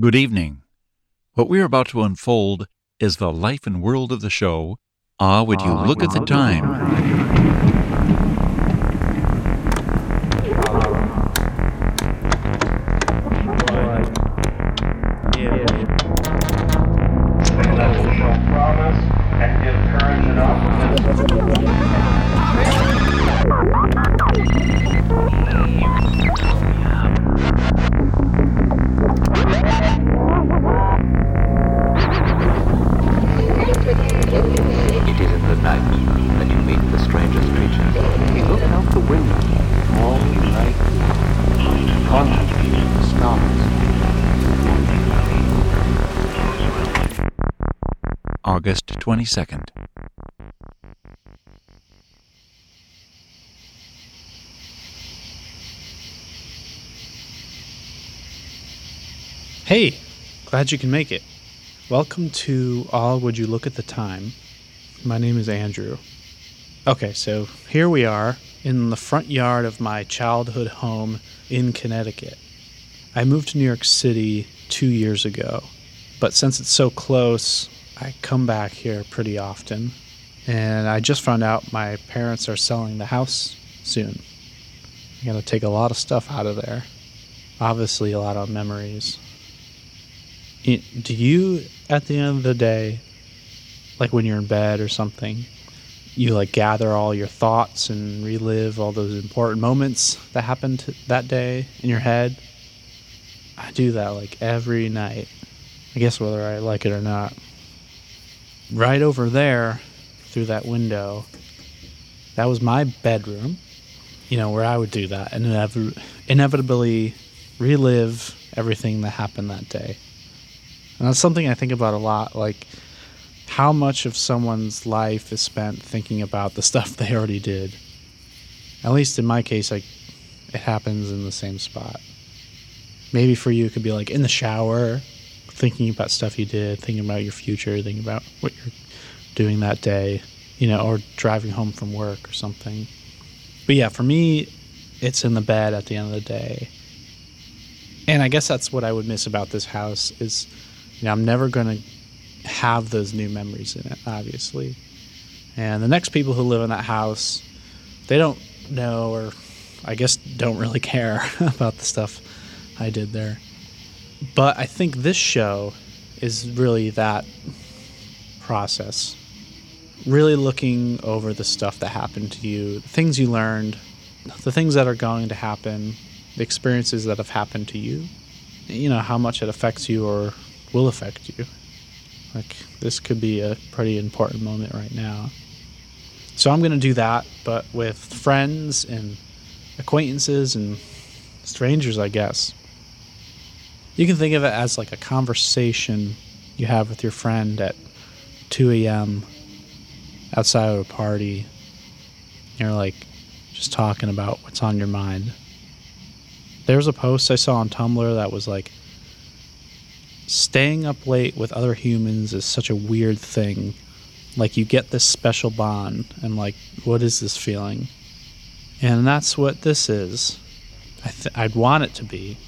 Good evening. What we are about to unfold is the life and world of the show. Ah, would you look at the time? 22nd. Hey, glad you can make it. Welcome to All Would You Look at the Time. My name is Andrew. Okay, so here we are in the front yard of my childhood home in Connecticut. I moved to New York City two years ago, but since it's so close, I come back here pretty often. And I just found out my parents are selling the house soon. I'm gonna take a lot of stuff out of there. Obviously, a lot of memories. Do you at the end of the day like when you're in bed or something you like gather all your thoughts and relive all those important moments that happened that day in your head i do that like every night i guess whether i like it or not right over there through that window that was my bedroom you know where i would do that and inev- inevitably relive everything that happened that day and that's something I think about a lot. Like, how much of someone's life is spent thinking about the stuff they already did? At least in my case, like, it happens in the same spot. Maybe for you, it could be like in the shower, thinking about stuff you did, thinking about your future, thinking about what you're doing that day, you know, or driving home from work or something. But yeah, for me, it's in the bed at the end of the day. And I guess that's what I would miss about this house is you know, I'm never going to have those new memories in it, obviously. And the next people who live in that house, they don't know, or I guess don't really care about the stuff I did there. But I think this show is really that process. Really looking over the stuff that happened to you, the things you learned, the things that are going to happen, the experiences that have happened to you, you know, how much it affects you or will affect you. Like, this could be a pretty important moment right now. So, I'm going to do that, but with friends and acquaintances and strangers, I guess. You can think of it as like a conversation you have with your friend at 2 a.m. outside of a party. You're like just talking about what's on your mind. There was a post I saw on Tumblr that was like, staying up late with other humans is such a weird thing. Like you get this special bond, and like, what is this feeling? And that's what this is. I I'd want it to be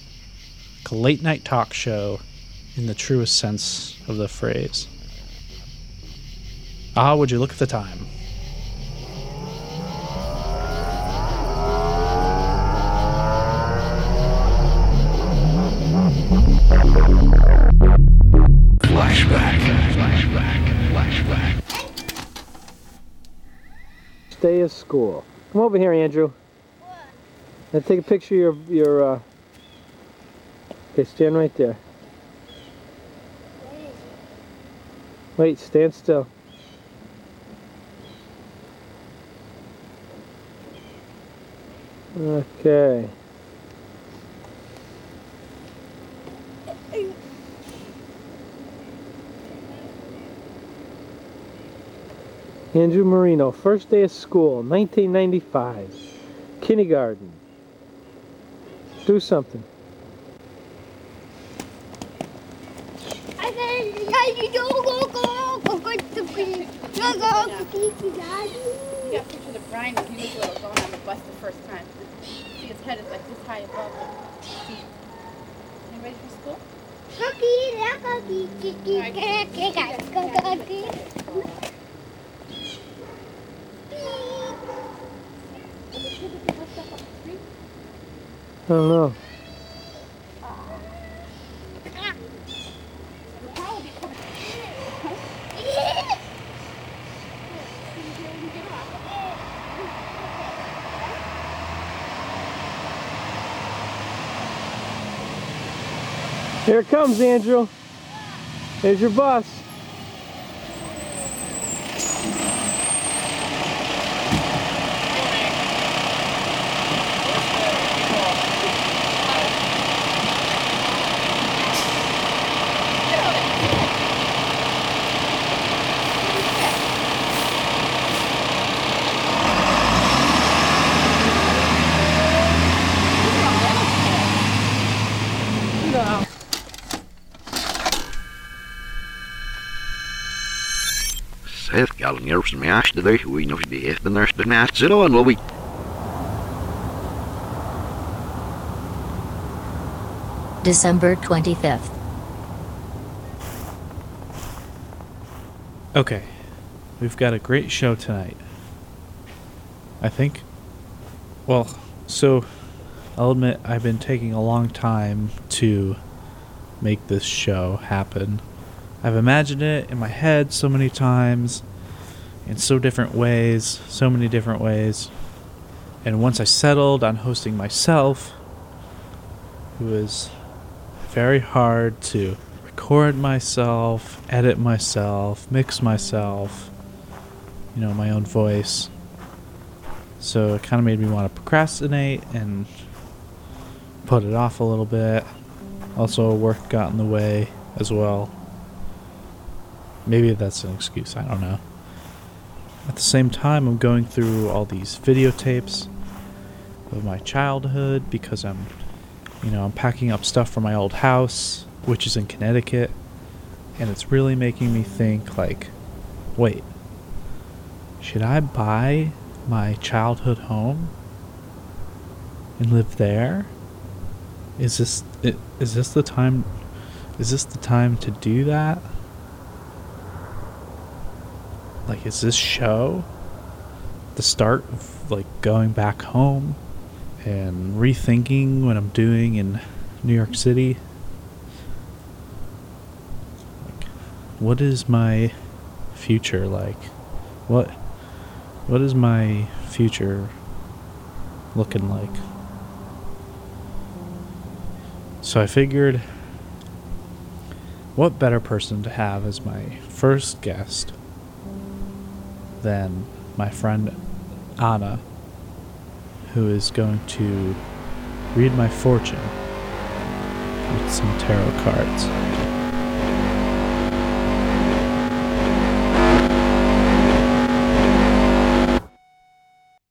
a late night talk show in the truest sense of the phrase. Ah, would you look at the time? Flashback. Flashback. Flashback. day of school. Come over here, Andrew. Let's take a picture of your, your uh... Okay, stand right there. Wait, stand still. Okay. Andrew Marino, first day of school, 1995. Kindergarten. Do something. I said, yeah, you don't go, go, go, go, to be, go, go, to be, daddy. You got pictures of Brian when he was little going on the bus the first time. See, his head is like this high above the seat. You ready for school? I don't know. Here it comes, Andrew. There's your bus. Seth Gallen hier som jag det där hur nog det är den där den är så då vad vi December 25th. Okay, we've got a great show tonight. I think. Well, so I'll admit I've been taking a long time to make this show happen. I've imagined it in my head so many times, in so different ways, so many different ways. And once I settled on hosting myself, it was very hard to record myself, edit myself, mix myself, you know, my own voice. So it kind of made me want to procrastinate and put it off a little bit. Also, work got in the way as well. Maybe that's an excuse, I don't know. At the same time, I'm going through all these videotapes of my childhood because I'm, you know, I'm packing up stuff from my old house, which is in Connecticut, and it's really making me think like, wait, should I buy my childhood home and live there? Is this is this the time is this the time to do that? Like is this show the start of like going back home and rethinking what I'm doing in New York City? Like what is my future like? What what is my future looking like? So I figured what better person to have as my first guest than my friend Anna, who is going to read my fortune with some tarot cards.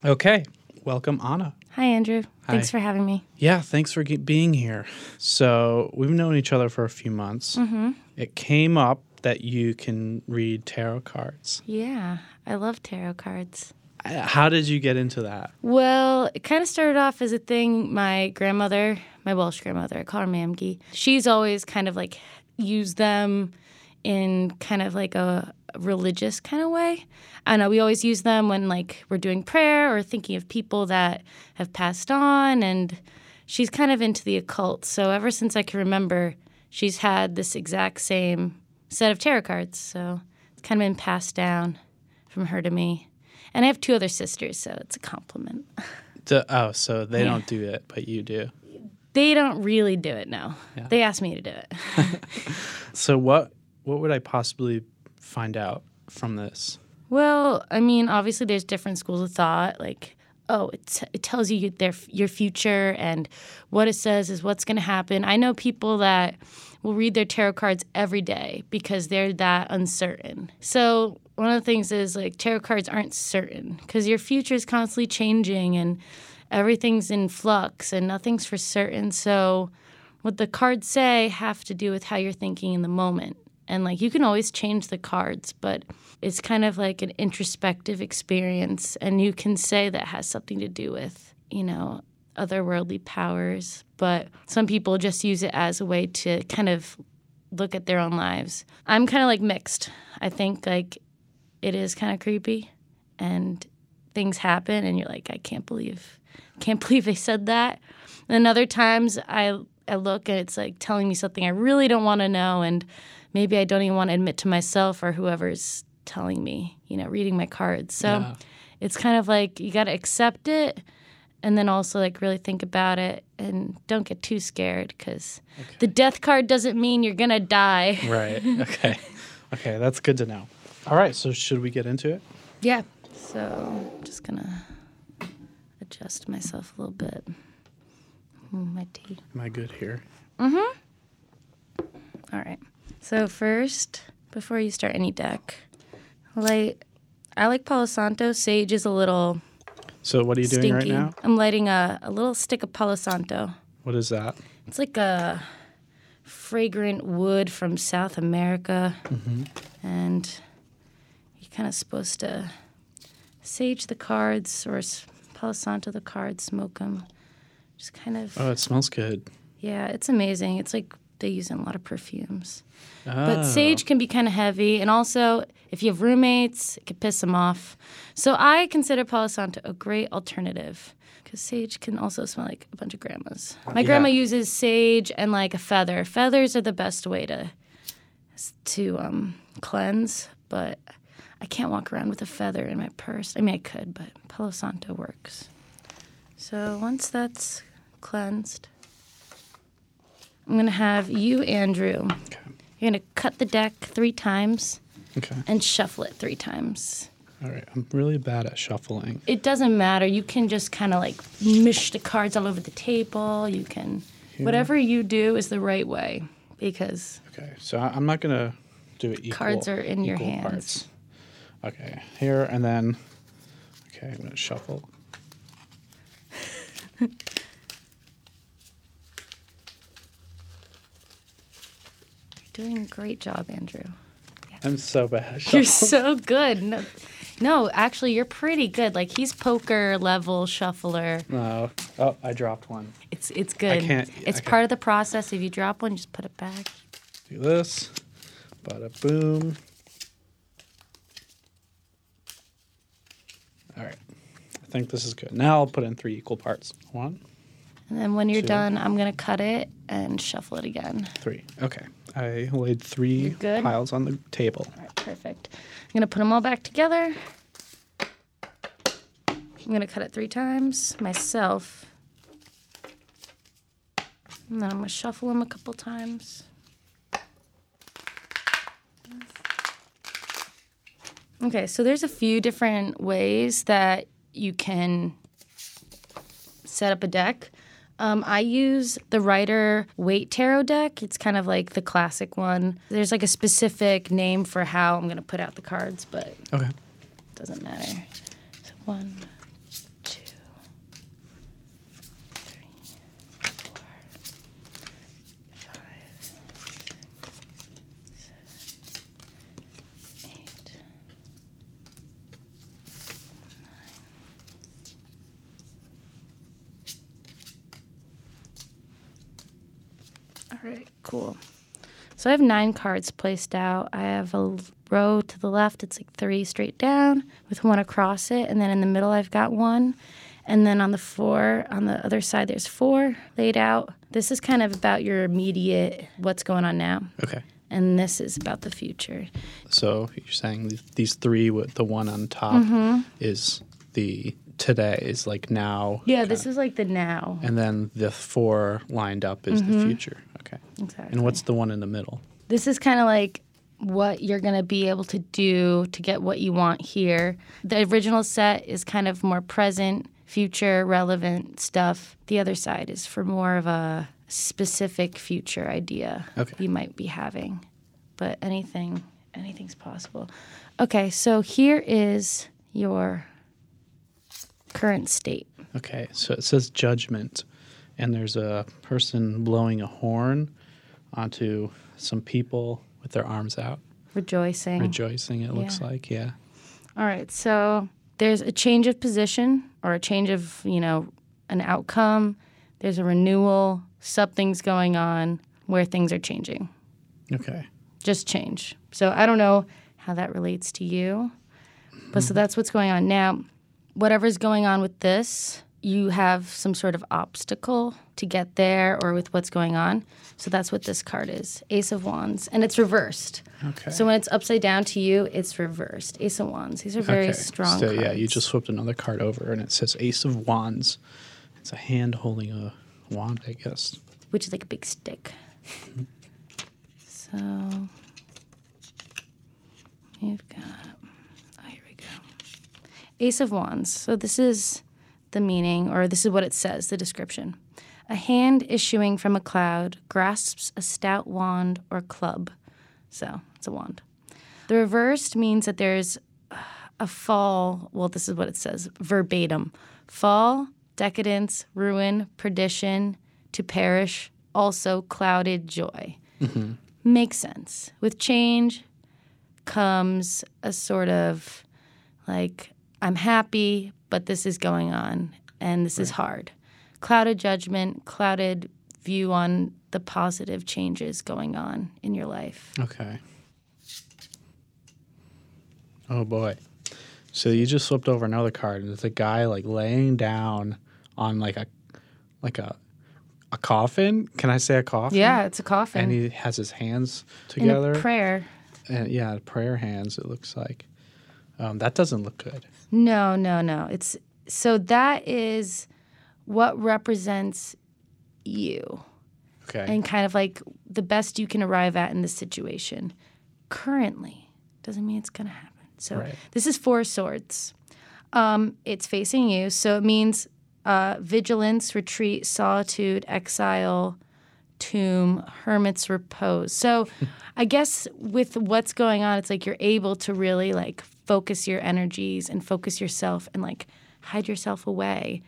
Okay, welcome Anna. Hi, Andrew. Thanks for having me. Yeah, thanks for ge- being here. So, we've known each other for a few months. Mm-hmm. It came up that you can read tarot cards. Yeah, I love tarot cards. Uh, How did you get into that? Well, it kind of started off as a thing. My grandmother, my Welsh grandmother, I call her Mamgie. She's always kind of like used them in kind of like a religious kind of way. I know we always use them when like we're doing prayer or thinking of people that have passed on and she's kind of into the occult. So ever since I can remember, she's had this exact same set of tarot cards. So it's kind of been passed down from her to me. And I have two other sisters, so it's a compliment. Oh, so they Yeah. don't do it, but you do. They don't really do it, no. Yeah. They asked me to do it. So, what what would I possibly find out from this? Well, I mean, obviously, there's different schools of thought. Like, oh, it, t- it tells you their your future, and what it says is what's going to happen. I know people that will read their tarot cards every day because they're that uncertain. So one of the things is like tarot cards aren't certain because your future is constantly changing and everything's in flux and nothing's for certain. So what the cards say have to do with how you're thinking in the moment. And like you can always change the cards, but it's kind of like an introspective experience. And you can say that has something to do with, you know, otherworldly powers. But some people just use it as a way to kind of look at their own lives. I'm kind of like mixed. I think like it is kind of creepy and things happen and you're like I can't believe can't believe they said that. And other times I I look and it's like telling me something I really don't want to know and maybe I don't even want to admit to myself or whoever's telling me, you know, reading my cards. So Yeah. it's kind of like you got to accept it and then also like really think about it and don't get too scared cuz the death card doesn't mean you're to die. Right. Okay. okay, that's good to know. All right, so should we get into it? Yeah. So, I'm just to adjust myself a little bit. My tea. Am I good here? Mhm. All right. So first, before you start any deck, light. I like Palo Santo. Sage is a little So what are you doing stinky. right now? I'm lighting a, a little stick of Palo Santo. What is that? It's like a fragrant wood from South America, Mhm. and kind of supposed to sage the cards or Palo Santo the cards, smoke them. Just kind of. Oh, it smells good. Yeah, it's amazing. It's like they use in a lot of perfumes. Oh. But sage can be kind of heavy, and also if you have roommates, it can piss them off. So I consider Palo Santo a great alternative because sage can also smell like a bunch of grandmas. My Yeah. grandma uses sage and like a feather. Feathers are the best way to to um, cleanse, but I can't walk around with a feather in my purse. I mean, I could, but Palo Santo works. So once that's cleansed, I'm gonna have you, Andrew. Okay. You're gonna cut the deck three times Okay. and shuffle it three times. All right. I'm really bad at shuffling. It doesn't matter. You can just kind of like mish the cards all over the table. You can, Yeah. whatever you do is the right way because Okay. So I'm not gonna do it equal. Cards are in your hands. Parts. Okay. Here and then. Okay, I'm gonna shuffle. you're doing a great job, Andrew. I'm so bad. You're so good. No, no, actually, you're pretty good. Like he's poker level shuffler. No. Oh, I dropped one. It's it's good. I can't- It's I can't- part of the process. If you drop one, just put it back. Do this. Bada boom. All right. I think this is good. Now I'll put in three equal parts. One, And then when you're Two. done, I'm gonna cut it and shuffle it again. three. Okay. I laid three good? piles on the table. All right, perfect. I'm gonna put them all back together. I'm gonna cut it three times myself. And then I'm gonna shuffle them a couple times. Okay, so there's a few different ways that you can set up a deck. Um, I use the Writer Weight Tarot deck. It's kind of like the classic one. There's like a specific name for how I'm going to put out the cards, but Okay. it doesn't matter. So one, two, three, four, five, seven, eight, All right, cool. So I have nine cards placed out. I have a row to the left, it's like three straight down with one across it. And then in the middle, I've got one. And then on the four, on the other side, there's four laid out. This is kind of about your immediate, what's going on now. Okay. And this is about the future. So you're saying these three with the one on top Mhm. is the today is like now. Yeah, this is like the now. And then the four lined up is the Mhm. future. Okay. Exactly. And what's the one in the middle? This is kind of like what you're going to be able to do to get what you want here. The original set is kind of more present, future, relevant stuff. The other side is for more of a specific future idea Okay. you might be having. But anything, anything's possible. Okay, so here is your current state. Okay. So it says judgment, and there's a person blowing a horn onto some people with their arms out, Rejoicing. rejoicing. It looks like, yeah. All right. So there's a change of position or a change of, you know, an outcome. There's a renewal. Something's going on where things are changing. Okay. just change. So I don't know how that relates to you, but so mm-hmm. that's what's going on now. Whatever's going on with this, you have some sort of obstacle to get there, or with what's going on. So that's what this card is: Ace of Wands, and it's reversed. Okay. So when it's upside down to you, it's reversed. Ace of Wands. These are very okay. strong. So yeah, you just flipped another card over, and it says Ace of Wands. It's a hand holding a wand, I guess. which is like a big stick. So you've got, oh, here we go. Ace of Wands. So this is the meaning, or this is what it says, the description. A hand issuing from a cloud grasps a stout wand or club. So it's a wand. The reversed means that there's a fall. Well, this is what it says verbatim fall, decadence, ruin, perdition, to perish, also clouded joy. Mm-hmm. Makes sense. With change comes a sort of like, I'm happy, but this is going on and this is hard. Clouded judgment, clouded view on the positive changes going on in your life. Okay. Oh boy. So you just flipped over another card, and it's a guy like laying down on like a like a a coffin. Can I say a coffin? Yeah, it's a coffin. And he has his hands together. prayer. and yeah, prayer hands. It looks like. Um, that doesn't look good. No, no, no. It's so that is what represents you Okay. and kind of like the best you can arrive at in this situation. Currently doesn't mean it's going to happen. So Right. this is four swords. Um, it's facing you, so it means uh, vigilance, retreat, solitude, exile, tomb, hermit's repose. So I guess with what's going on, it's like you're able to really like focus your energies and focus yourself and like hide yourself away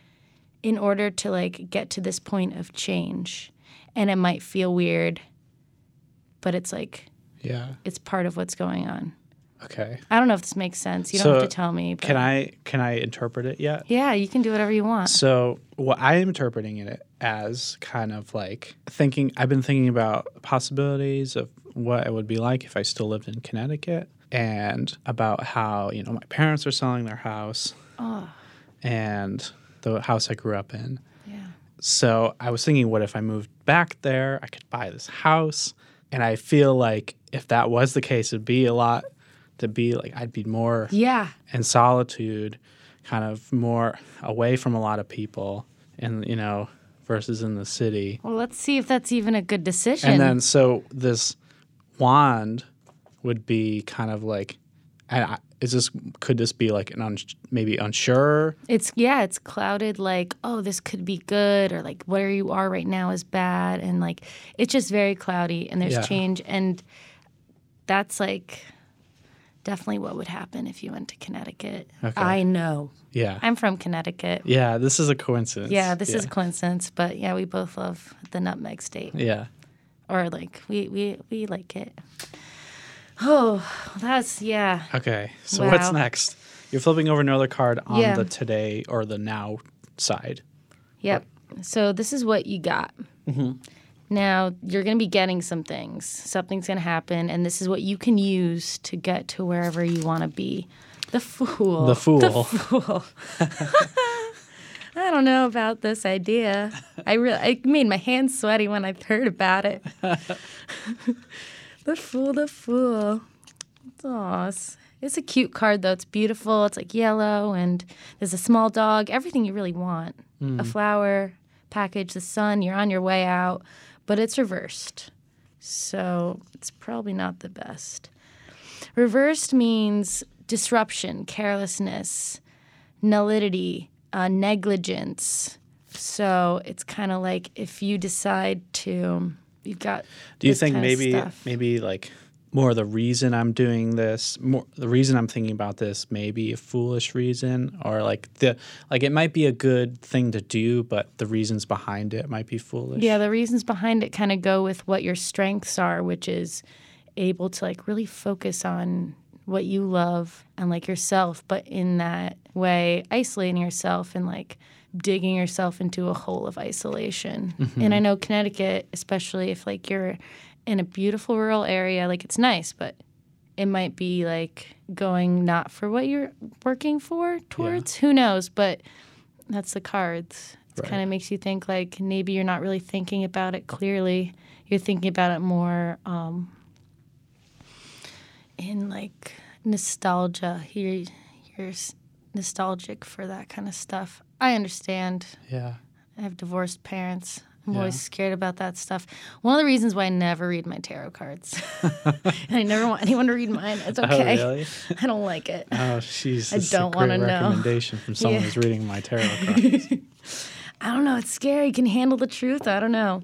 in order to like get to this point of change. And it might feel weird, but it's like yeah. it's part of what's going on. Okay. I don't know if this makes sense. You don't have to tell me. But Can I can I interpret it yet? Yeah, you can do whatever you want. So what I am interpreting it as kind of like thinking I've been thinking about possibilities of what it would be like if I still lived in Connecticut and about how, you know, my parents are selling their house Oh, and the house I grew up in. yeah. So I was thinking what if I moved back there, I could buy this house. And I feel like if that was the case it'd be a lot to be like I'd be more Yeah. in solitude, kind of more away from a lot of people, and you know, versus in the city. Well, let's see if that's even a good decision. And then so this wand would be kind of like, and is this could this be like an un, maybe unsure? It's yeah, it's clouded like, oh, this could be good or like where you are right now is bad and like it's just very cloudy and there's Yeah. change and that's like definitely what would happen if you went to Connecticut. Okay. I know. Yeah, I'm from Connecticut. yeah. This is a coincidence. Yeah, this is a coincidence, but yeah, we both love the nutmeg state. yeah. Or like we we we like it. Oh, that's yeah. Okay, so what's next? You're flipping over another card on Yeah. the today or the now side. Yep. So this is what you got. Mm-hmm. Now you're going to be getting some things. Something's going to happen, and this is what you can use to get to wherever you want to be. The fool. The fool. The fool. I don't know about this idea. I really, I made my hands sweaty when I heard about it. the fool, the fool. Aw, it's, it's a cute card though. It's beautiful. It's like yellow, and there's a small dog. Everything you really want. A flower package, the sun. You're on your way out, but it's reversed, so it's probably not the best. Reversed means disruption, carelessness, nullity, uh, negligence. So it's kind of like if you decide to, you've got. Do you think maybe maybe like more the reason I'm doing this, more the reason I'm thinking about this, maybe a foolish reason, or like the like it might be a good thing to do, but the reasons behind it might be foolish. Yeah, the reasons behind it kind of go with what your strengths are, which is able to like really focus on what you love and like yourself, but in that way, isolating yourself and like digging yourself into a hole of isolation. And I know Connecticut, especially if like you're in a beautiful rural area. Like it's nice, but it might be like going not for what you're working for towards. Who knows? But that's the cards. It Right. kind of makes you think like maybe you're not really thinking about it clearly. You're thinking about it more um, in like nostalgia. You're, you're nostalgic for that kind of stuff. I understand. Yeah. I have divorced parents. I'm Yeah. always scared about that stuff. One of the reasons why I never read my tarot cards. and I never want anyone to read mine. It's oh, okay. Oh, really? I don't like it. Oh, she's. I this don't wanna know. recommendation from someone Yeah. who's reading my tarot cards. I don't know. It's scary. You Can handle the truth. I don't know.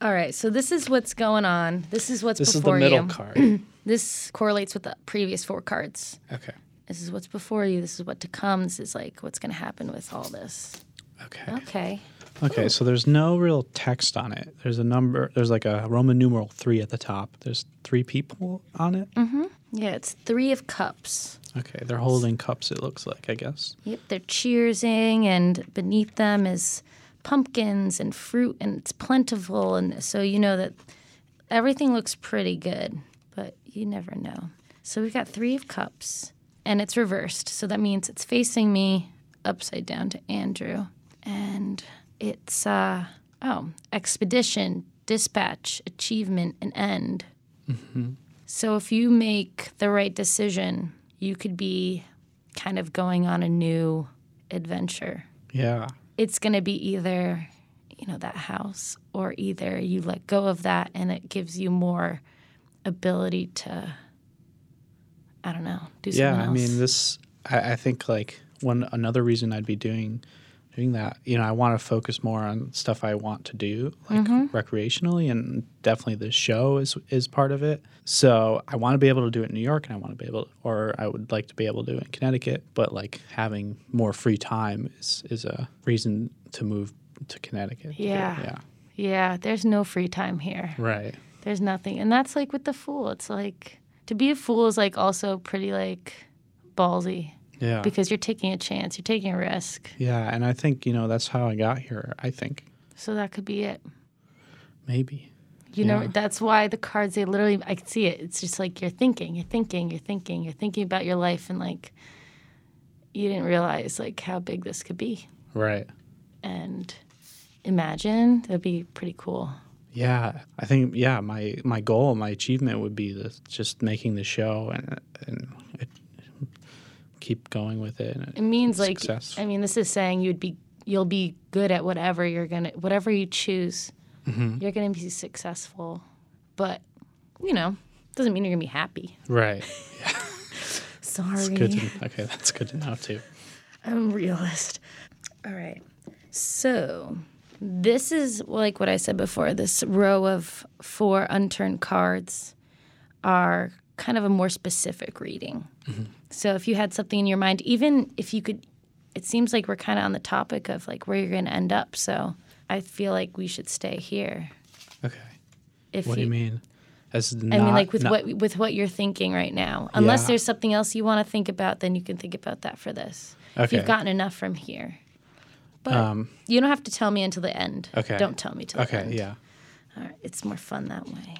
All right. So this is what's going on. This is what's this is the before middle you. card. This correlates with the previous four cards. Okay. This is what's before you. This is what to come. This is like what's going to happen with all this. Okay. Okay. Okay, so there's no real text on it. There's a number. There's like a Roman numeral three at the top. There's three people on it. Mm-hmm. Yeah, it's three of cups. Okay, they're holding cups. It looks like, I guess. Yep, they're cheersing, and beneath them is pumpkins and fruit, and it's plentiful, and so you know that everything looks pretty good, but you never know. So we've got three of cups, and it's reversed, so that means it's facing me upside down to Andrew, and it's uh oh expedition, dispatch, achievement, and end. Mm-hmm. So if you make the right decision, you could be kind of going on a new adventure. Yeah. It's going to be either, you know, that house or either you let go of that and it gives you more ability to I don't know, do something yeah. I mean, this. I, I think like one another reason I'd be doing doing that. You know, I want to focus more on stuff I want to do, like Mhm. recreationally, and definitely the show is is part of it. So I want to be able to do it in New York, and I want to be able, to, or I would like to be able to do it in Connecticut. But like having more free time is is a reason to move to Connecticut. Yeah. yeah, Yeah, there's no free time here. right. There's nothing. And that's like with the fool. It's like to be a fool is like also pretty like ballsy Yeah, because you're taking a chance, you're taking a risk. yeah, and I think you know that's how I got here. I think So that could be it. maybe. You know, Yeah. that's why the cards, they literally, I can see it. It's just like you're thinking, you're thinking, you're thinking, you're thinking about your life, and like you didn't realize like how big this could be. Right. And imagine that'd be pretty cool. Yeah, I think yeah, my my goal, my achievement would be the, just making the show and and it, keep going with it. It means like, success. I mean, this is saying you'd be, you'll be good at whatever you're gonna, whatever you choose, Mhm. you're gonna be successful. But you know, doesn't mean you're gonna be happy. right. Sorry. Good. To, okay, that's good to know too. I'm a realist. All right. So this is like what I said before. This row of four unturned cards are kind of a more specific reading. Mm-hmm. So if you had something in your mind, even if you could, it seems like we're kind of on the topic of like where you're going to end up. So I feel like we should stay here. Okay. If what do you mean? As not, I mean, like with not- what with what you're thinking right now. Unless Yeah. there's something else you want to think about, then you can think about that for this. Okay. If you've gotten enough from here, but Um, you don't have to tell me until the end. Okay. Don't tell me till the end. Okay. Yeah. All right. It's more fun that way.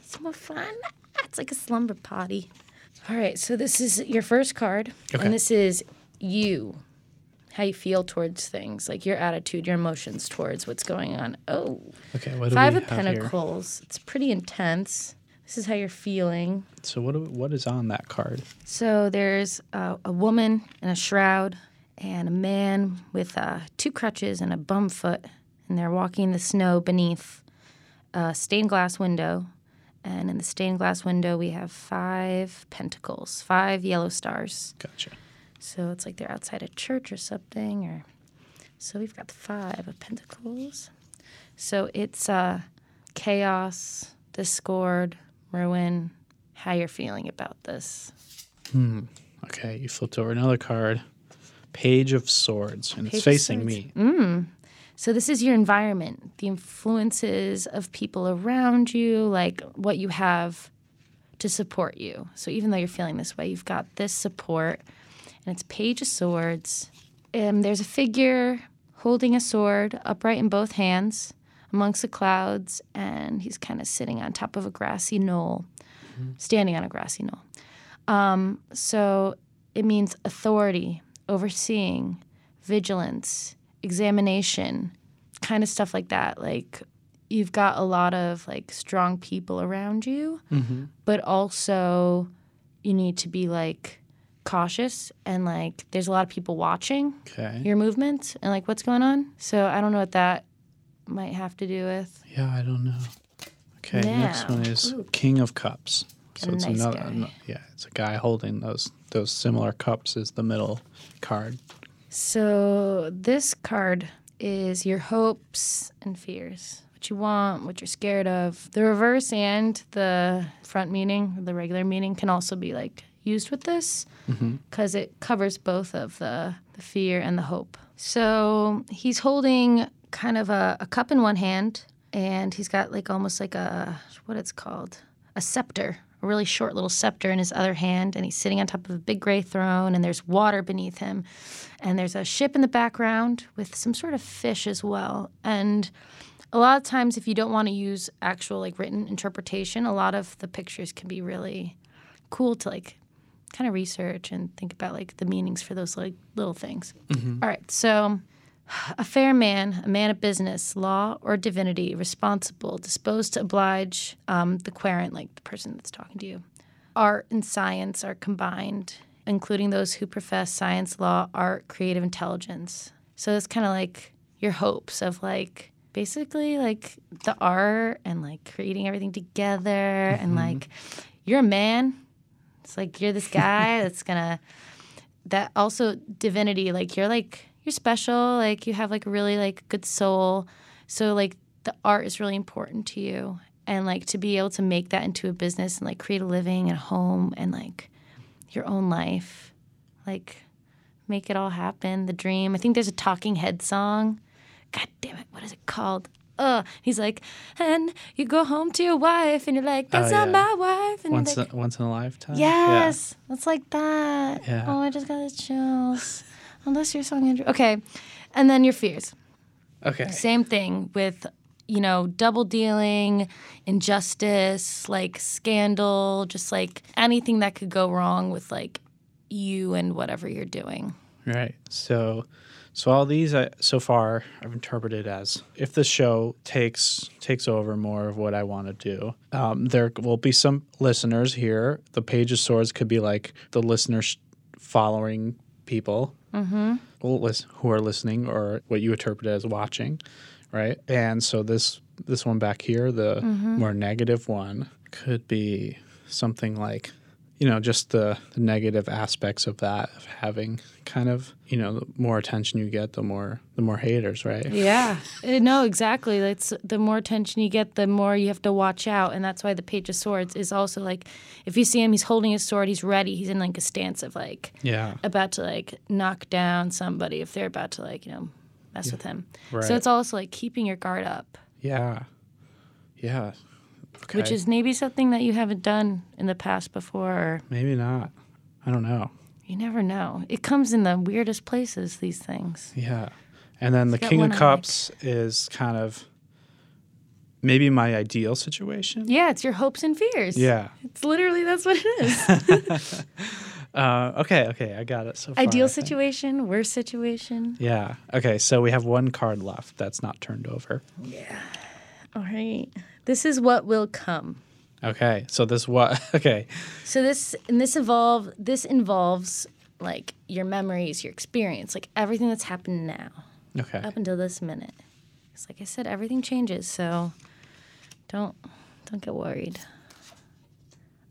It's more fun. It's like a slumber party. All right. So this is your first card, Okay. and this is you. How you feel towards things, like your attitude, your emotions towards what's going on. Oh, Okay. What do Five of have here? Pentacles. It's pretty intense. This is how you're feeling. So what do, what is on that card? So there's a, a woman in a shroud and a man with uh, two crutches and a bum foot, and they're walking in the snow beneath a stained glass window. And in the stained glass window, we have five pentacles, five yellow stars. Gotcha. So it's like they're outside a church or something. Or so we've got five of pentacles. So it's uh, chaos, discord, ruin. How you're feeling about this? Hmm. Okay. You flipped over another card. Page of Swords, and Page it's facing me. Mm. So this is your environment, the influences of people around you, like what you have to support you. So even though you're feeling this way, you've got this support, and it's Page of Swords. Um, there's a figure holding a sword upright in both hands. amongst the clouds, and he's kind of sitting on top of a grassy knoll, standing on a grassy knoll. Um, so it means authority, overseeing, vigilance, examination, kind of stuff like that. Like you've got a lot of like strong people around you, Mm-hmm. but also you need to be like cautious and like there's a lot of people watching Okay. your movements and like what's going on. So I don't know what that might have to do with. Yeah, I don't know. Okay, next one is Ooh. King of Cups. So it's nice another, guy. yeah, it's a guy holding those those similar cups as the middle card. So this card is your hopes and fears. What you want, what you're scared of. The reverse and the front meaning, the regular meaning can also be like used with this mm-hmm. because it covers both of the, the fear and the hope. So he's holding kind of a, a cup in one hand and he's got like almost like a what it's called a scepter a really short little scepter in his other hand and he's sitting on top of a big gray throne and there's water beneath him. And there's a ship in the background with some sort of fish as well. And a lot of times if you don't want to use actual like written interpretation a lot of the pictures can be really cool to like kind of research and think about like the meanings for those like little things. Mm-hmm. All right so a fair man, a man of business, law or divinity, responsible, disposed to oblige um, the querent, like the person that's talking to you. Art and science are combined, including those who profess science, law, art, creative intelligence. So it's kind of like your hopes of like basically like the art and like creating everything together and like you're a man. It's like you're this guy that's gonna that also divinity like you're like you're special like you have like a really like good soul. So like the art is really important to you. And like to be able to make that into a business and like create a living and a home and like your own life like make it all happen the dream. I think there's a talking head song. God damn it what is it called? Uh he's like and you go home to your wife and you're like that's Oh, not my wife. And Once like, a, once in a lifetime. Yes, it's like that. Yeah. Oh, I just got the chills. Unless you're song Andrew. Okay, and then your fears. Okay. Same thing with you know double dealing, injustice, like scandal, just like anything that could go wrong with like you and whatever you're doing. Right. So, so all these I, so far I've interpreted as if the show takes takes over more of what I want to do. Um, there will be some listeners here. The page of swords could be like the listeners following people Mm-hmm. who are listening or what you interpret as watching, right? And so this this one back here, the Mm-hmm. more negative one, could be something like, you know, just the, the negative aspects of that of having kind of, you know, the more attention you get, the more the more haters, right? Yeah, Uh, no, exactly. It's the more attention you get, the more you have to watch out, and that's why the Page of Swords is also like, if you see him, he's holding his sword, he's ready, he's in like a stance of like Yeah. about to like knock down somebody if they're about to like you know mess with him. Right. So it's also like keeping your guard up, Yeah. Yeah. Okay. which is maybe something that you haven't done in the past before. Or maybe not. I don't know. you never know. It comes in the weirdest places. These things. Yeah. And then the King of Cups is kind of maybe my ideal situation. Yeah, it's your hopes and fears. Yeah. it's literally that's what it is. Uh, okay, okay, I got it. So far, Ideal situation, worst situation. Yeah. Okay, so we have one card left that's not turned over. Yeah. All right. This is what will come. Okay, so this what? Okay, So this and this evolve this involves like your memories, your experience, like everything that's happened now okay, up until this minute. Because like I said, everything changes, so don't don't get worried.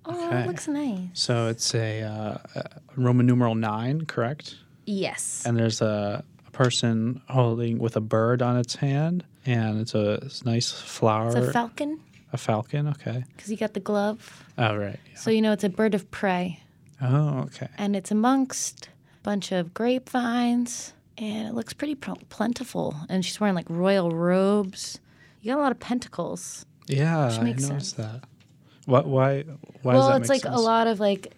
Oh, Okay. it looks nice. so it's a, uh, a Roman numeral nine, correct? Yes. And there's a, a person holding with a bird on its hand, and it's a, it's a nice flower. It's a falcon A falcon. Okay. because you got the glove, Oh right. so you know it's a bird of prey, Oh okay. and it's amongst a bunch of grapevines, and it looks pretty plentiful. And she's wearing like royal robes. You got a lot of pentacles. Yeah, I noticed sense. that. What? Why? Why well, it's like sense? a lot of like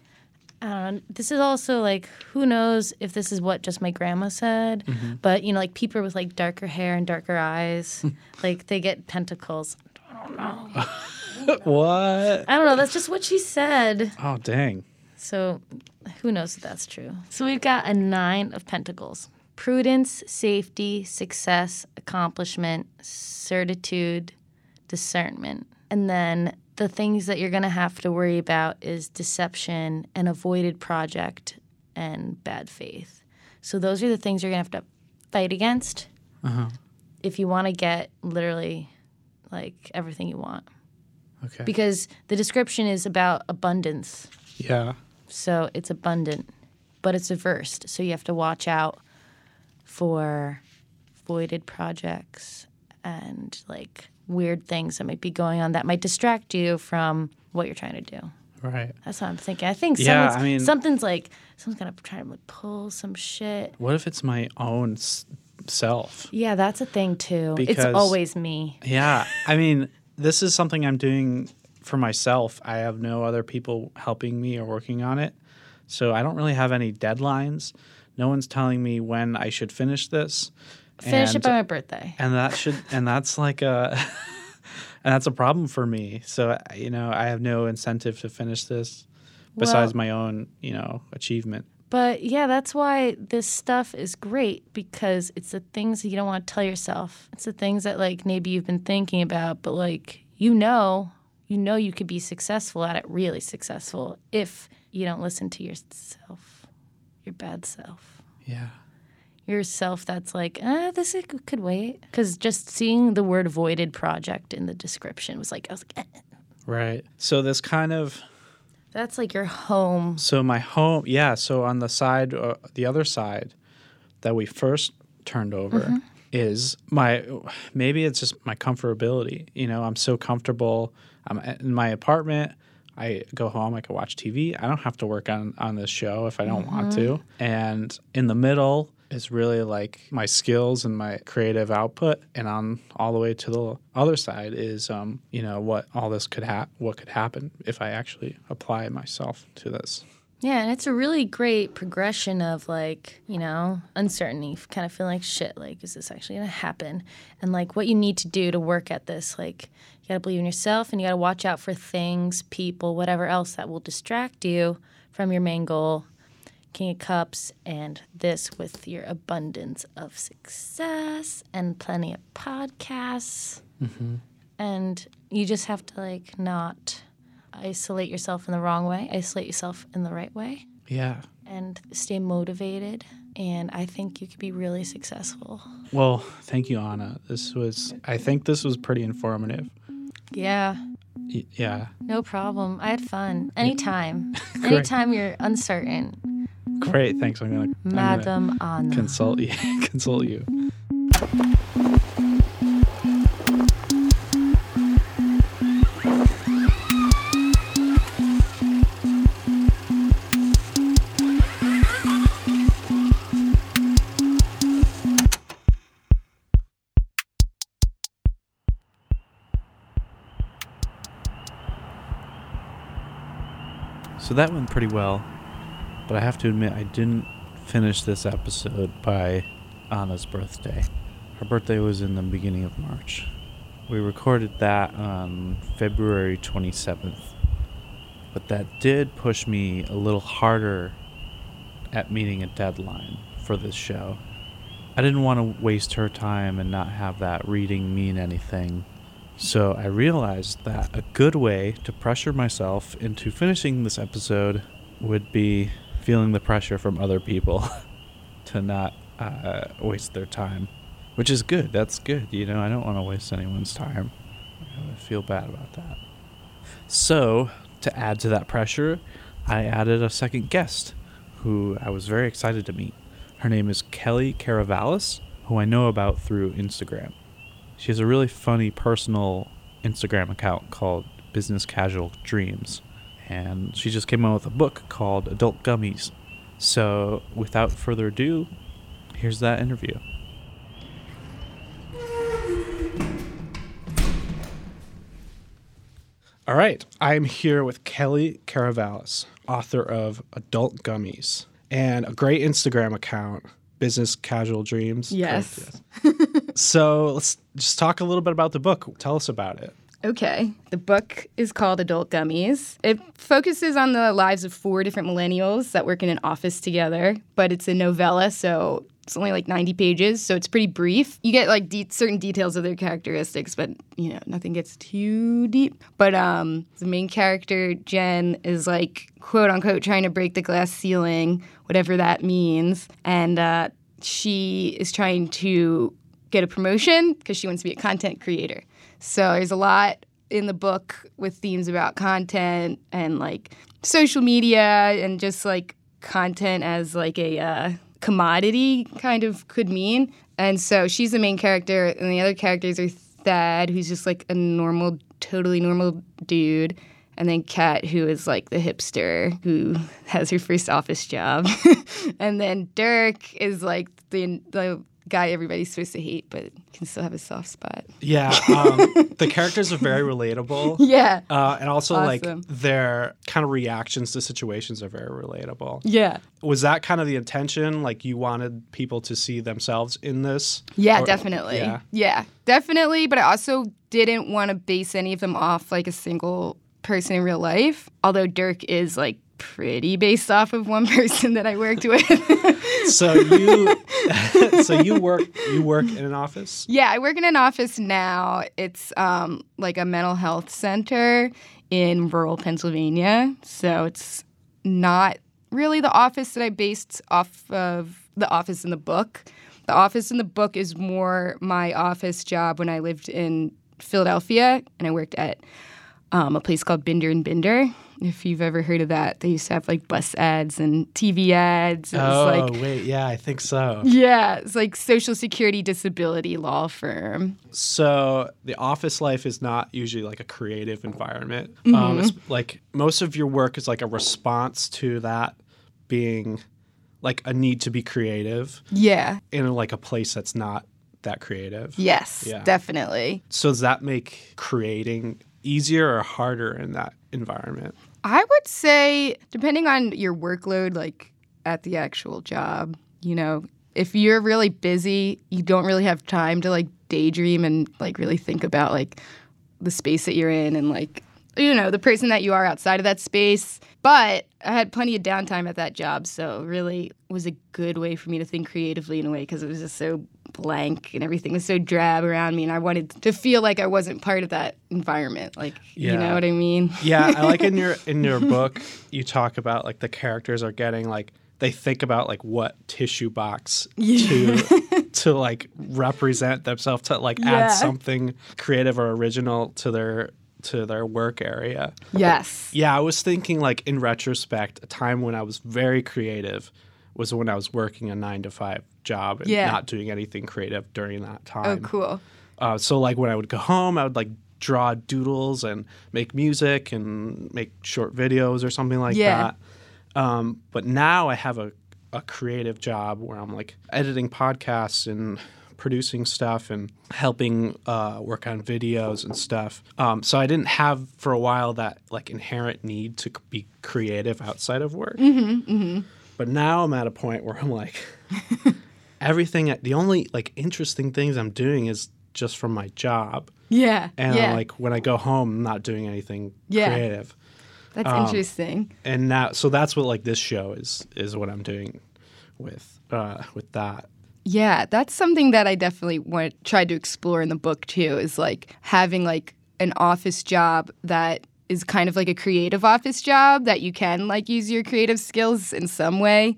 I don't know. This is also like, who knows if this is what just my grandma said, Mhm. but you know, like people with like darker hair and darker eyes, like they get pentacles. I don't know. what? I don't know. That's just what she said. Oh, dang. So who knows if that's true? So we've got a nine of pentacles prudence, safety, success, accomplishment, certitude, discernment. And then the things that you're going to have to worry about is deception, an avoided project, and bad faith. So those are the things you're going to have to fight against Uh-huh. if you want to get literally like everything you want. Okay. Because the description is about abundance. Yeah. So it's abundant, but it's averse. So you have to watch out for voided projects and like weird things that might be going on that might distract you from what you're trying to do. Right. That's what I'm thinking. I think Yeah, I mean- something's like someone's gonna try to like pull some shit. What if it's my own s- self? Yeah, that's a thing too. it's always me. Yeah. I mean, this is something I'm doing for myself. I have no other people helping me or working on it. So I don't really have any deadlines. No one's telling me when I should finish this. Finish it by my birthday. and that should and that's like a and that's a problem for me so you know i have no incentive to finish this besides Well- my own you know achievement But yeah, that's why this stuff is great because it's the things that you don't want to tell yourself. It's the things that like maybe you've been thinking about, but like you know, you know you could be successful at it, really successful if you don't listen to yourself, your bad self. yeah Yourself that's like, ah, this is- could wait. Because just seeing the word voided project in the description was like, I was like, eh. right so this kind of that's like your home. so my home yeah so on the side uh, the other side that we first turned over Mhm. is my maybe it's just my comfortability you know i'm so comfortable i'm in my apartment i go home i can watch tv i don't have to work on on this show if i don't want to and in the middle is really like my skills and my creative output and on all the way to the other side is um you know what all this could hap what could happen if i actually apply myself to this Yeah, and it's a really great progression of like, you know, uncertainty, kind of feeling like shit, like, is this actually gonna happen? And like what you need to do to work at this. Like, you gotta believe in yourself and you gotta watch out for things, people, whatever else that will distract you from your main goal. King of Cups, and this with your abundance of success and plenty of podcasts. mm-hmm. And you just have to like not isolate yourself in the wrong way, isolate yourself in the right way, yeah and stay motivated. And I think you could be really successful. Well, thank you, Anna. This was, I think this was pretty informative. Yeah, Y- yeah. no problem. I had fun. Anytime. Anytime you're uncertain. Great. Thanks. I'm going to Madam Anna. consult you. consult you. So that went pretty well, but I have to admit I didn't finish this episode by Anna's birthday. Her birthday was in the beginning of March. We recorded that on February 27th, but that did push me a little harder at meeting a deadline for this show. I didn't want to waste her time and not have that reading mean anything. So I realized that a good way to pressure myself into finishing this episode would be feeling the pressure from other people to not uh, waste their time, which is good. That's good. You know, I don't want to waste anyone's time. I feel bad about that. So, to add to that pressure, I added a second guest who I was very excited to meet. Her name is Kelly Caravalis, who I know about through Instagram. She has a really funny personal Instagram account called Business Casual Dreams. And she just came out with a book called Adult Gummies. So, without further ado, here's that interview. All All right. I'm here with Kelly Caravalis, author of Adult Gummies and a great Instagram account, Business Casual Dreams. Yes. Correct, so let's just talk a little bit about the book. Tell us about it. Okay. The book is called Adult Gummies. It focuses on the lives of four different millennials that work in an office together, but it's a novella, so it's only like 90 pages, so it's pretty brief. You get like de- certain details of their characteristics, but you know, nothing gets too deep. But um the main character Jen is like quote unquote trying to break the glass ceiling, whatever that means, and uh she is trying to get a promotion because she wants to be a content creator. So there's a lot in the book with themes about content and like social media and just like content as like a uh, commodity kind of could mean. And so she's the main character, and the other characters are Thad, who's just like a normal, totally normal dude. And then Kat, who is like the hipster who has her first office job. and then Dirk is like the, the guy everybody's supposed to hate, but can still have a soft spot. Yeah, um, the characters are very relatable. Yeah. Uh, and also, like, their kind of reactions to situations are very relatable. Yeah. Was that kind of the intention? Like, you wanted people to see themselves in this? Yeah, Or- definitely. Yeah. Yeah. definitely. But I also didn't want to base any of them off like a single person in real life. Although Dirk is like pretty based off of one person that I worked with. So you, so you work, you work in an office. yeah, I work in an office now. It's um, like a mental health center in rural Pennsylvania. So it's not really the office that I based off of the office in the book. The office in the book is more my office job when I lived in Philadelphia and I worked at um, a place called Binder and Binder. If you've ever heard of that, they used to have like bus ads and TV ads. It was Oh like wait, yeah, I think so. yeah, it's like social security disability law firm. So the office life is not usually like a creative environment. Um, Mhm. it's like most of your work is like a response to that being like a need to be creative. Yeah. In like a place that's not that creative. Yes, Yeah. definitely. So does that make creating easier or harder in that environment? I would say, depending on your workload, like at the actual job, you know, if you're really busy, you don't really have time to like daydream and like really think about like the space that you're in and like, you know, the person that you are outside of that space. But I had plenty of downtime at that job. So really was a good way for me to think creatively in a way because it was just so blank and everything was so drab around me. And I wanted to feel like I wasn't part of that environment. Like, you know what I mean? Yeah, I like in your in your book you talk about like the characters are getting like they think about like what tissue box Yeah. to to like represent themselves to like Yeah. add something creative or original to their to their work area. Yes. Yeah, I was thinking like in retrospect, a time when I was very creative was when I was working a 9 to 5 job and Yeah. not doing anything creative during that time. Oh, cool. Uh, so like when I would go home, I would like draw doodles and make music and make short videos or something like Yeah. that. Um, but now I have a, a creative job where I'm like editing podcasts and producing stuff and helping uh, work on videos and stuff. Um, so I didn't have for a while that like inherent need to be creative outside of work. Mm-hmm. Mm-hmm. But now I'm at a point where I'm like, everything, the only like interesting things I'm doing is just from my job. Yeah. And yeah. like when I go home, I'm not doing anything Yeah. creative. That's Um, interesting. And now, so that's what like this show is is what I'm doing with uh, with that. Yeah, that's something that I definitely want tried to explore in the book too. Is like having like an office job that is kind of like a creative office job that you can like use your creative skills in some way,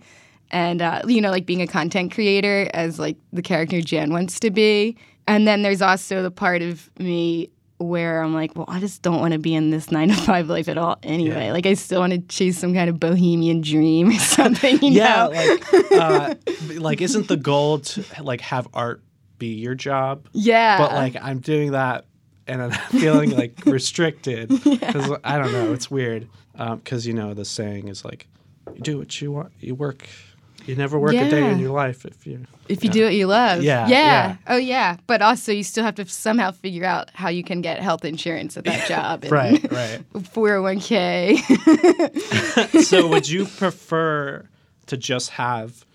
and uh, you know like being a content creator as like the character Jan wants to be. And then there's also the part of me where I'm like, well, I just don't want to be in this nine to five life at all anyway. Yeah. Like I still want to chase some kind of bohemian dream or something. You yeah, know? like uh, like isn't the goal to like have art be your job? Yeah. But like I'm doing that and I'm feeling like restricted because I don't know. It's weird because you know the saying is like, you do what you want, you work. You never work a day in your life if you. If you do what you love. Yeah, yeah. yeah. Oh, yeah. But also, you still have to somehow figure out how you can get health insurance at that job. Right, right. 401k. so would you prefer to just have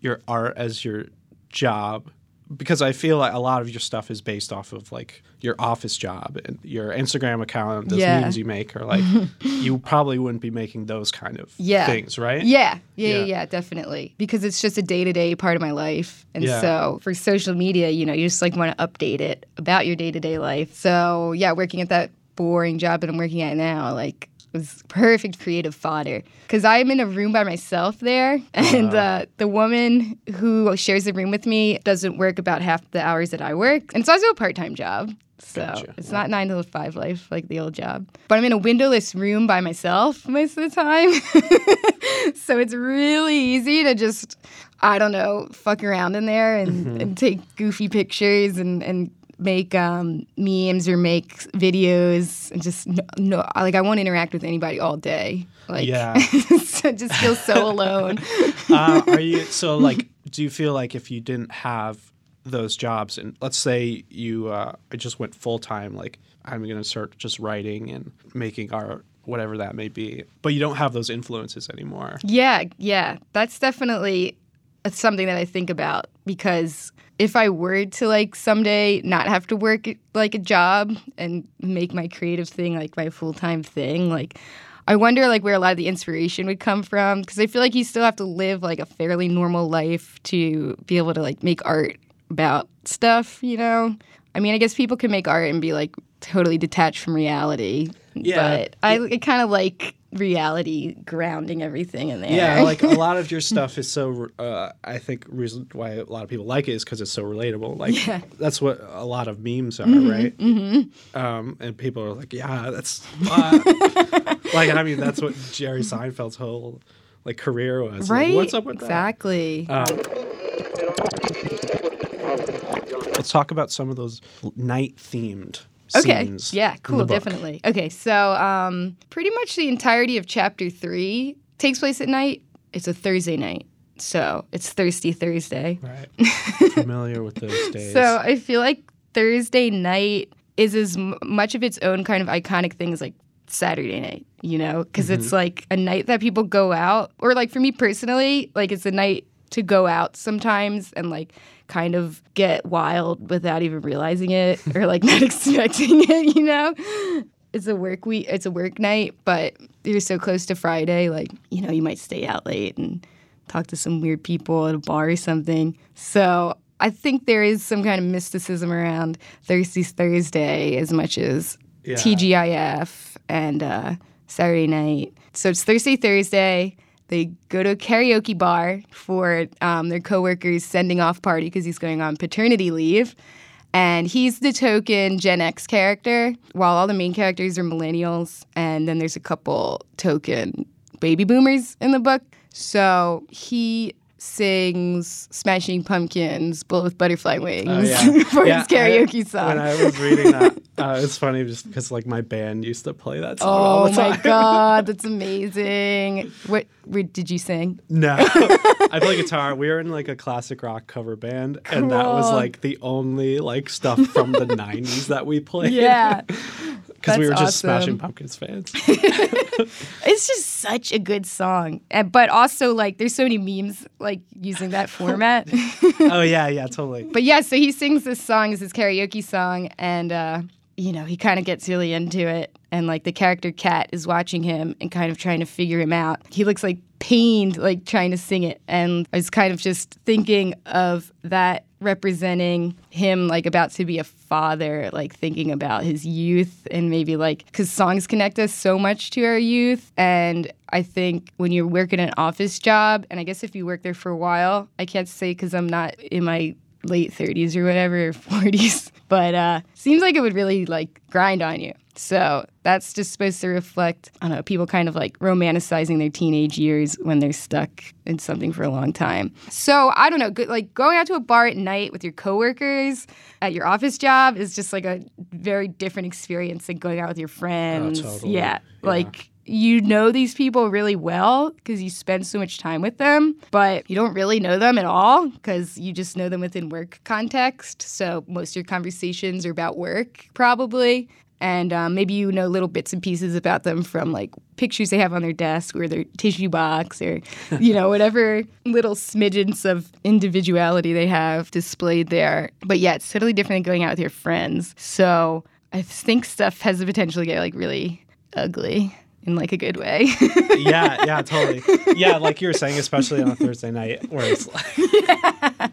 your art as your job because i feel like a lot of your stuff is based off of like your office job and your instagram account those Yeah. memes you make are like you probably wouldn't be making those kind of yeah. things right Yeah. Yeah, yeah, Yeah. yeah, definitely. Because it's just a day to day part of my life. And Yeah. so for social media, you know, you just like want to update it about your day to day life. So yeah, working at that boring job that I'm working at now, like, was perfect creative fodder. Because I'm in a room by myself there, and uh, the woman who shares the room with me doesn't work about half the hours that I work. And so I do a part time job. So Gotcha. it's not nine to five life like the old job. But I'm in a windowless room by myself most of the time. so it's really easy to just, I don't know, fuck around in there and, and take goofy pictures and, and make um, memes or make videos and just no, no like I won't interact with anybody all day. Like Yeah. so just feel so alone. uh, are you so like do you feel like if you didn't have those jobs and let's say you uh, just went full time like i'm going to start just writing and making art whatever that may be but you don't have those influences anymore Yeah, yeah. That's definitely uh, something that I think about because if I were to like someday not have to work like a job and make my creative thing like my full-time thing, like I wonder like where a lot of the inspiration would come from because I feel like you still have to live like a fairly normal life to be able to like make art about stuff, you know? I mean, I guess people can make art and be like totally detached from reality. Yeah. But I, I kind of like reality grounding everything in there. yeah like a lot of your stuff is so uh, i think reason why a lot of people like it is because it's so relatable like Yeah. that's what a lot of memes are Mhm, right mhm. um, and people are like yeah that's uh, like i mean that's what jerry seinfeld's whole like career was Like, Right? what's up with that exactly. Um, let's talk about some of those night themed Okay. scenes. Yeah, cool, definitely. Okay, so um, pretty much the entirety of chapter three takes place at night. It's a Thursday night. So it's Thirsty Thursday. Right. Familiar with those days. So I feel like Thursday night is as m- much of its own kind of iconic thing as like Saturday night, you know? Because it's Mhm. like a night that people go out, or like for me personally, like it's a night to go out sometimes and like kind of get wild without even realizing it or like not expecting it, you know? It's a work week, it's a work night, but you're so close to Friday, like, you know, you might stay out late and talk to some weird people at a bar or something. So I think there is some kind of mysticism around Thirsty Thursday as much as Yeah. TGIF and uh, Saturday night. So it's Thursday Thursday. They go to a karaoke bar for um, their coworker's sending off party because he's going on paternity leave. And he's the token Gen X character, while all the main characters are millennials. And then there's a couple token baby boomers in the book. So he sings Smashing Pumpkins, Bullet with Butterfly Wings Oh, yeah. for Yeah, his karaoke I- song. When I was reading that, uh, it's funny just because like my band used to play that song all Oh my god, that's amazing! What, what did you sing? No, I play guitar. We were in like a classic rock cover band, and that was like the only like stuff from the '90s that we played. Yeah. Because we were just Smashing. Pumpkins fans. It's just such a good song, and, but also like there's so many memes like using that format. oh yeah, yeah, totally. But yeah, so he sings this song as his karaoke song, and uh, you know he kind of gets really into it, and like the character Cat is watching him and kind of trying to figure him out. He looks like pained, like trying to sing it, and I was kind of just thinking of that representing him like about to be a father like thinking about his youth and maybe like because songs connect us so much to our youth. And i think when you're working an office job and i guess if you work there for a while i can't say because i'm not in my late 30s or whatever or 40s but uh seems like it would really like grind on you so that's just supposed to reflect i don't know people kind of like romanticizing their teenage years when they're stuck in something for a long time so i don't know go- like going out to a bar at night with your coworkers at your office job is just like a very different experience than going out with your friends oh, totally. yeah, like you know these people really well because you spend so much time with them, but you don't really know them at all because you just know them within work context. So most of your conversations are about work, probably. And um, maybe you know little bits and pieces about them from like pictures they have on their desk or their tissue box or, you know, whatever little smidgens of individuality they have displayed there. But yeah, it's totally different than going out with your friends. So I think stuff has the potential to get like really ugly in like a good way. yeah, yeah, totally. Yeah, like you were saying, especially on a Thursday night where it's like yeah.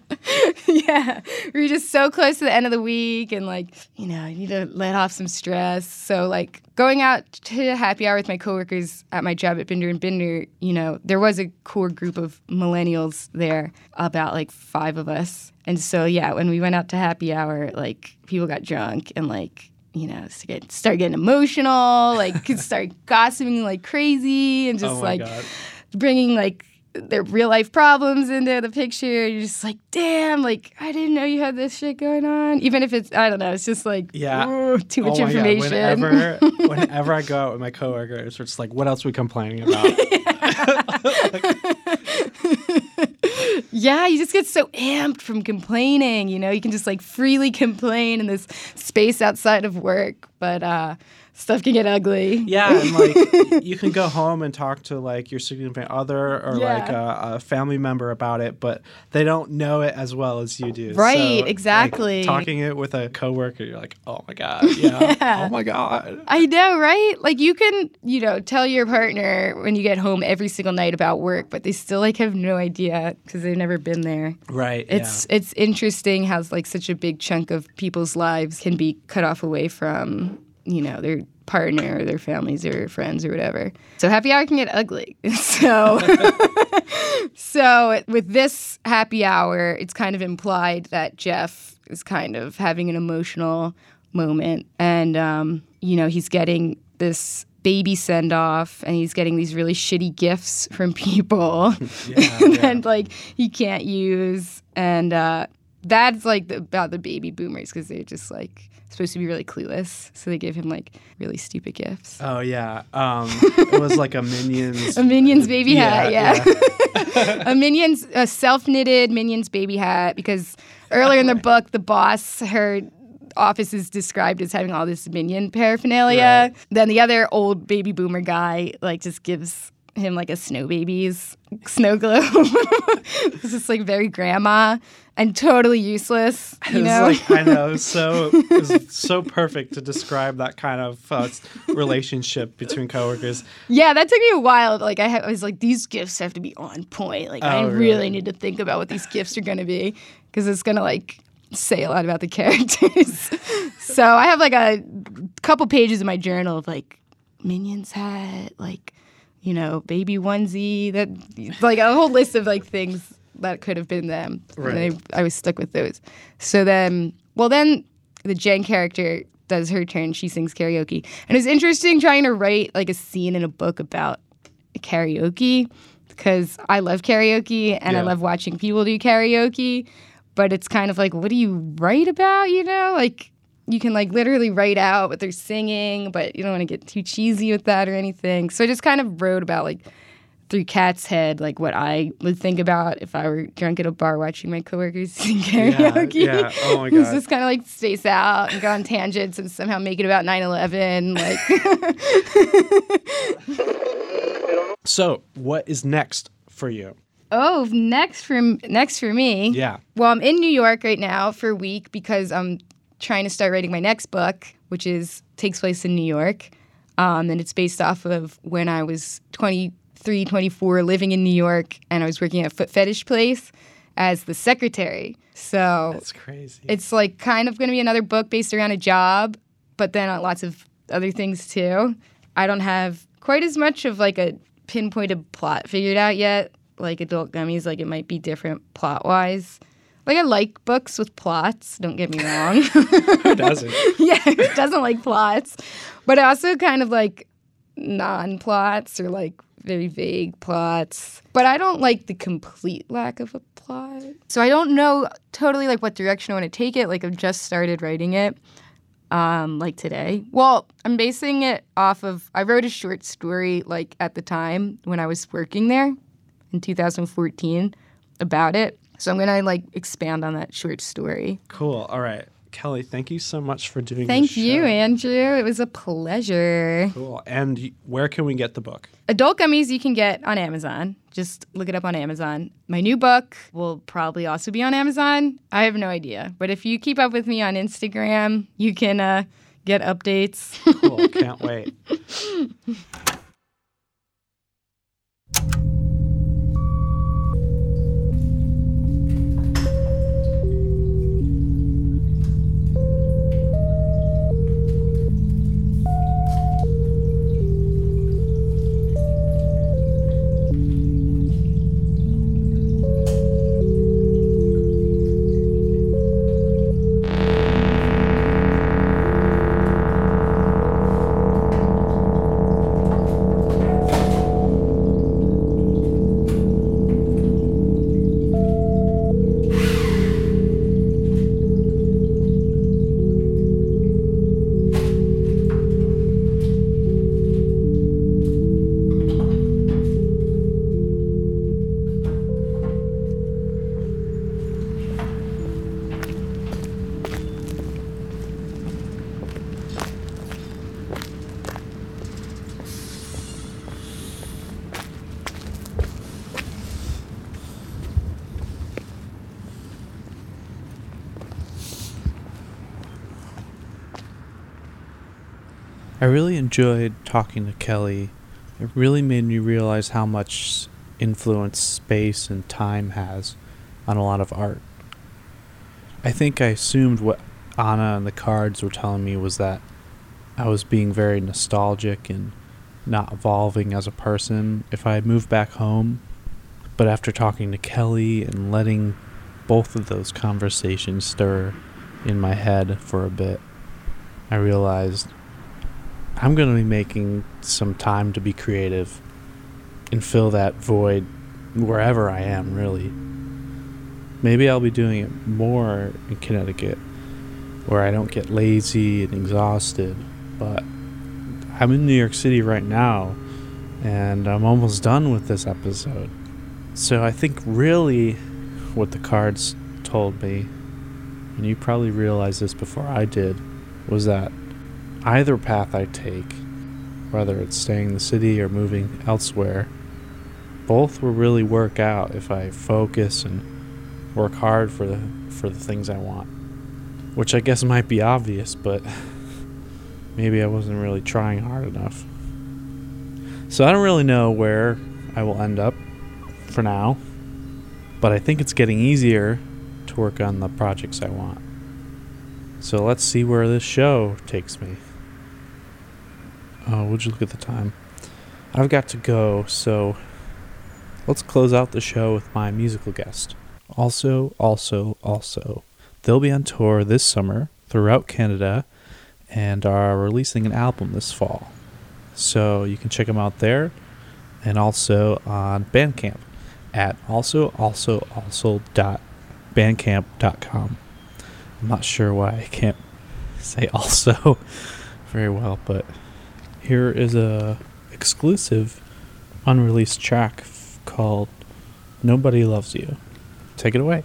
yeah. We're just so close to the end of the week and like, you know, I need to let off some stress. So like going out to happy hour with my coworkers at my job at Binder and Binder, you know, there was a core group of millennials there, about like five of us. And so yeah, when we went out to happy hour, like people got drunk and like you know, start, start getting emotional, like start gossiping like crazy, and oh just Oh like God. bringing like their real life problems into the picture. You're just like, damn, like I didn't know you had this shit going on. Even if it's, I don't know, it's just like, Yeah. too much Oh God, information. Whenever, whenever I go out with my coworkers, just like, what else are we complaining about? yeah, you just get so amped from complaining. You know, you can just like freely complain in this space outside of work, but uh, stuff can get ugly. Yeah, and like you can go home and talk to like your significant other or Yeah. like a, a family member about it, but they don't know it as well as you do. Right, So, like, exactly. talking it with a coworker, you're like, oh my god, yeah, Yeah. oh my god. I know, right? Like you can, you know, tell your partner when you get home every single night about work, but they still like have no idea because they've never been there. Right. It's it's interesting how like such a big chunk of people's lives can be cut off away from, you know, their partner or their families or friends or whatever. So happy hour can get ugly. So so with this happy hour, it's kind of implied that Jeff is kind of having an emotional moment and um, you know, he's getting this baby send off and he's getting these really shitty gifts from people that like he can't use and uh, that's like the, about the baby boomers because they're just like supposed to be really clueless so they give him like really stupid gifts. Oh yeah. Um, it was like a minions. a minions baby hat Yeah, yeah, a minions a self-knitted minions baby hat because earlier in the book the boss her office is described as having all this minion paraphernalia. Then the other old baby boomer guy like just gives him like a snow baby's snow globe it's just like very grandma and totally useless you It was know like I know, so it was so perfect to describe that kind of uh, relationship between coworkers. Yeah, that took me a while. Like I, ha- I was like, these gifts have to be on point. Like I Oh, really? really? need to think about what these gifts are going to be because it's going to like say a lot about the characters. so I have like a couple pages in my journal of like minions hat, like you know, baby onesie, that like a whole list of like things that could have been them. Right. And I, I was stuck with those. So then, well, then the Jen character does her turn. She sings karaoke, and it's interesting trying to write like a scene in a book about karaoke because I love karaoke and I love watching people do karaoke. But it's kind of like, what do you write about? You know, like you can like literally write out what they're singing, but you don't want to get too cheesy with that or anything. So I just kind of wrote about like through Cat's head, like what I would think about if I were drunk at a bar watching my coworkers sing karaoke. yeah. Oh my It's God. just kind of like space out and go on tangents and somehow make it about 9/11. Like, So, what is next for you? oh, next for next for me. Yeah. Well, I'm in New York right now for a week because I'm trying to start writing my next book, which is takes place in New York, um, and it's based off of when I was 23, 24, living in New York, and I was working at a foot fetish place as the secretary. So That's crazy. it's like kind of going to be another book based around a job, but then lots of other things too. I don't have quite as much of like a pinpointed plot figured out yet. Like adult gummies, like it might be different plot wise. Like I like books with plots. Don't get me wrong. Who doesn't? yeah, who doesn't like plots? But I also kind of like non-plots or like very vague plots. But I don't like the complete lack of a plot. So I don't know totally like what direction I want to take it. Like I've just started writing it. um, like today. Well, I'm basing it off of I wrote a short story like at the time when I was working there in 2014 about it. So I'm gonna like expand on that short story. Cool. All right. Kelly, thank you so much for doing Thank you, show. Andrew. It was a pleasure. Cool. And where can we get the book? Adult gummies you can get on Amazon. Just look it up on Amazon. My new book will probably also be on Amazon. I have no idea. But if you keep up with me on Instagram, you can uh, get updates. Cool. Can't wait. Really enjoyed talking to Kelly. It really made me realize how much influence space and time has on a lot of art. I think I assumed what Anna and the cards were telling me was that I was being very nostalgic and not evolving as a person if I moved back home. But after talking to Kelly and letting both of those conversations stir in my head for a bit, I realized I'm going to be making some time to be creative and fill that void wherever I am, really. Maybe I'll be doing it more in Connecticut where I don't get lazy and exhausted, but I'm in New York City right now and I'm almost done with this episode. So I think really what the cards told me, and you probably realized this before I did, was that either path I take, whether it's staying in the city or moving elsewhere, both will really work out if I focus and work hard for the for the things I want. Which I guess might be obvious, but maybe I wasn't really trying hard enough. So I don't really know where I will end up for now, but I think it's getting easier to work on the projects I want. So let's see where this show takes me. Oh, would you look at the time? I've got to go, so let's close out the show with my musical guest. Also, also, also, they'll be on tour this summer throughout Canada and are releasing an album this fall. So you can check them out there and also on Bandcamp at also also also dot bandcamp.com. I'm not sure why I can't say also very well, but here is a exclusive unreleased track called Nobody Loves You. Take it away.